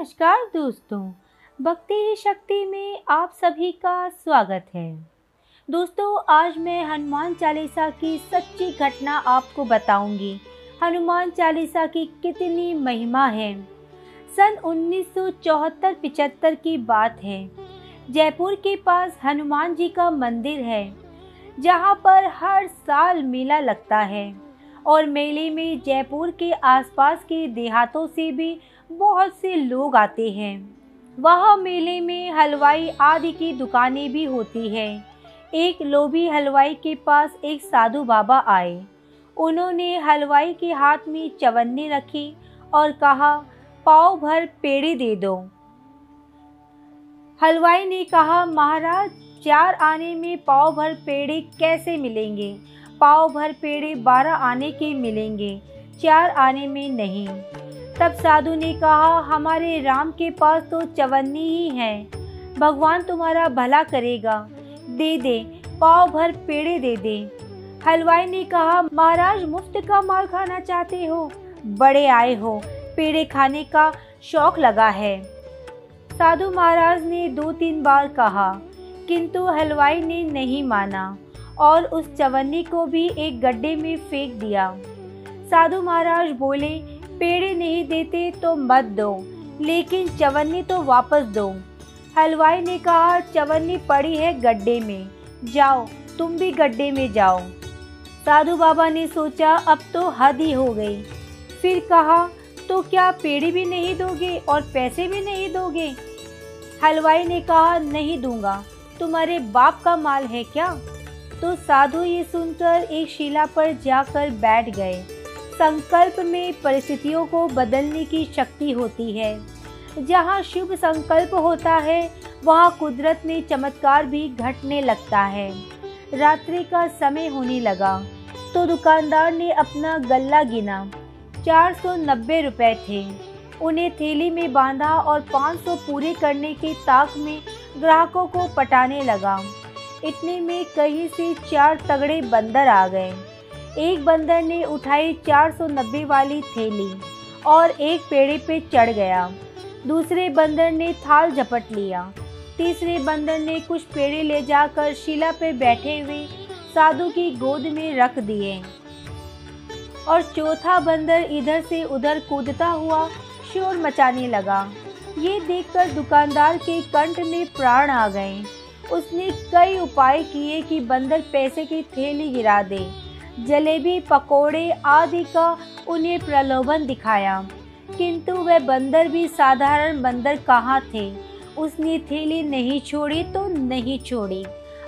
नमस्कार दोस्तों, भक्ति ही शक्ति में आप सभी का स्वागत है। दोस्तों, आज मैं हनुमान चालीसा की सच्ची घटना आपको बताऊँगी। हनुमान चालीसा की कितनी महिमा है। सन 1974-75 की बात है। जयपुर के पास हनुमान जी का मंदिर है, जहाँ पर हर साल मेला लगता है। और मेले में जयपुर के आसपास के देहातों से भी बहुत से लोग आते हैं। वह मेले में हलवाई आदि की दुकानें भी होती है। एक लोभी हलवाई के पास एक साधु बाबा आए। उन्होंने हलवाई के हाथ में चवन्नी रखी और कहा, पाव भर पेड़े दे दो। हलवाई ने कहा, महाराज, चार आने में पाव भर पेड़े कैसे मिलेंगे? पाव भर पेड़े बारह आने के मिलेंगे, चार आने में नहीं। तब साधु ने कहा, हमारे राम के पास तो चवन्नी ही है। भगवान तुम्हारा भला करेगा। दे दे, पाव भर पेड़े दे दे। हलवाई ने कहा, महाराज, मुफ़्त का माल खाना चाहते हो? बड़े आए हो। पेड़े खाने का शौक लगा है। साधु महाराज ने दो तीन बार कहा, किंतु हलवाई ने नहीं माना। और उस चवन्नी को भी एक गड्ढे में फेंक दिया। साधु महाराज बोले, पेड़े नहीं देते तो मत दो, लेकिन चवन्नी तो वापस दो। हलवाई ने कहा, चवन्नी पड़ी है गड्ढे में। जाओ, तुम भी गड्ढे में जाओ। साधु बाबा ने सोचा, अब तो हद ही हो गई। फिर कहा तो क्या पेड़ी भी नहीं दोगे और पैसे भी नहीं दोगे? हलवाई ने कहा, नहीं दूँगा। तुम्हारे बाप का माल है क्या? तो साधु ये सुनकर एक शिला पर जाकर बैठ गए। संकल्प में परिस्थितियों को बदलने की शक्ति होती है। जहाँ शुभ संकल्प होता है, वहाँ कुदरत में चमत्कार भी घटने लगता है। रात्रि का समय होने लगा तो दुकानदार ने अपना गल्ला गिना। चार सौ नब्बे रुपये थे। उन्हें थैली में बांधा और पाँच सौ पूरे करने के ताक में ग्राहकों को पटाने लगा। इतने में कहीं से चार तगड़े बंदर आ गए। एक बंदर ने उठाई 490 वाली थैली और एक पेड़े पे चढ़ गया। दूसरे बंदर ने थाल झपट लिया। तीसरे बंदर ने कुछ पेड़े ले जाकर शिला पे बैठे हुए साधु की गोद में रख दिए। और चौथा बंदर इधर से उधर कूदता हुआ शोर मचाने लगा। ये देखकर दुकानदार के कंठ में प्राण आ गए। उसने कई उपाय किए कि बंदर पैसे की थैली गिरा दे। जलेबी, पकोड़े आदि का उन्हें प्रलोभन दिखाया। किंतु वह बंदर भी साधारण बंदर कहाँ थे? उसने थैली नहीं छोड़ी तो नहीं छोड़ी।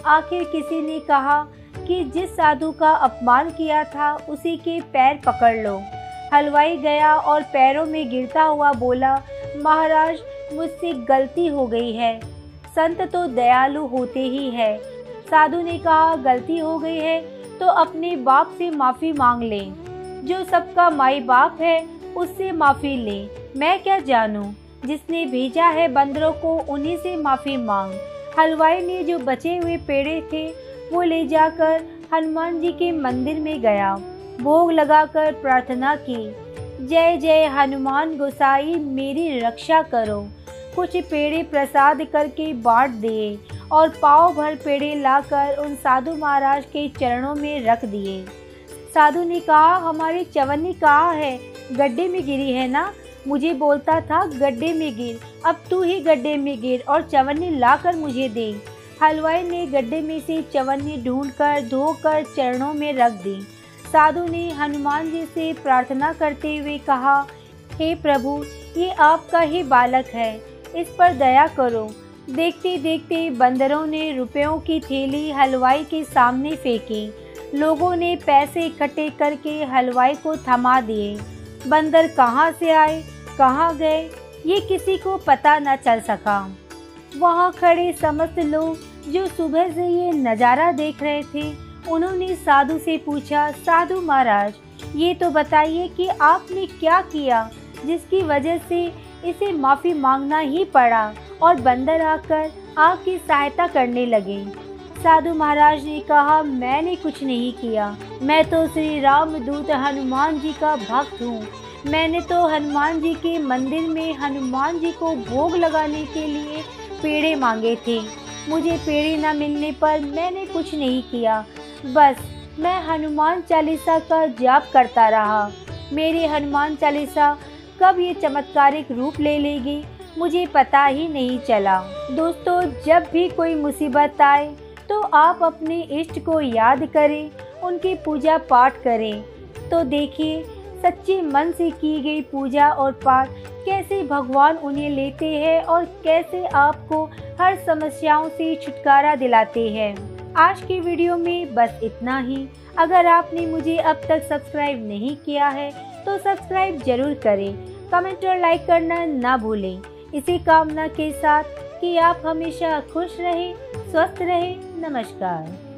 आखिर किसी ने कहा कि जिस साधु का अपमान किया था, उसी के पैर पकड़ लो। हलवाई गया और पैरों में गिरता हुआ बोला, महाराज, मुझसे गलती हो गई है। संत तो दयालु होते ही है। साधु ने कहा, गलती हो गई है तो अपने बाप से माफ़ी मांग ले। जो सबका माई बाप है, उससे माफ़ी ले। मैं क्या जानूं? जिसने भेजा है बंदरों को, उन्हीं से माफ़ी मांग। हलवाई ने जो बचे हुए पेड़े थे, वो ले जाकर हनुमान जी के मंदिर में गया। भोग लगाकर प्रार्थना की, जय जय हनुमान गोसाई, मेरी रक्षा करो। कुछ पेड़े प्रसाद करके बांट दिए और पाव भर पेड़े लाकर उन साधु महाराज के चरणों में रख दिए। साधु ने कहा, हमारी चवन्नी कहाँ है? गड्ढे में गिरी है ना? मुझे बोलता था, गड्ढे में गिर। अब तू ही गड्ढे में गिर और चवन्नी लाकर मुझे दे। हलवाई ने गड्ढे में से चवन्नी ढूंढकर, धोकर चरणों में रख दी। साधु ने हनुमान जी से प्रार्थना करते हुए कहा, हे प्रभु, ये आपका ही बालक है। इस पर दया करो। देखते देखते बंदरों ने रुपयों की थैली हलवाई के सामने फेंकी। लोगों ने पैसे इकट्ठे करके हलवाई को थमा दिए। बंदर कहाँ से आए? कहाँ गए? ये किसी को पता न चल सका। वहाँ खड़े समस्त लोग जो सुबह से ये नज़ारा देख रहे थे, उन्होंने साधु से पूछा, साधु महाराज, ये तो बताइए कि आपने क्या किया, जिसकी वजह से इसे माफ़ी मांगना ही पड़ा और बंदर आकर आपकी सहायता करने लगे। साधु महाराज ने कहा, मैंने कुछ नहीं किया। मैं तो श्री राम दूत हनुमान जी का भक्त हूँ। मैंने तो हनुमान जी के मंदिर में हनुमान जी को भोग लगाने के लिए पेड़े मांगे थे। मुझे पेड़े न मिलने पर मैंने कुछ नहीं किया। बस मैं हनुमान चालीसा का जाप करता रहा। मेरे हनुमान चालीसा कब ये चमत्कारिक रूप ले लेगी, मुझे पता ही नहीं चला। दोस्तों, जब भी कोई मुसीबत आए तो आप अपने इष्ट को याद करें, उनकी पूजा पाठ करें। तो देखिए, सच्चे मन से की गई पूजा और पाठ, कैसे भगवान उन्हें लेते हैं और कैसे आपको हर समस्याओं से छुटकारा दिलाते हैं। आज की वीडियो में बस इतना ही। अगर आपने मुझे अब तक सब्सक्राइब नहीं किया है तो सब्सक्राइब ज़रूर करें। कमेंट और लाइक करना ना भूलें। इसी कामना के साथ कि आप हमेशा खुश रहें, स्वस्थ रहें। नमस्कार।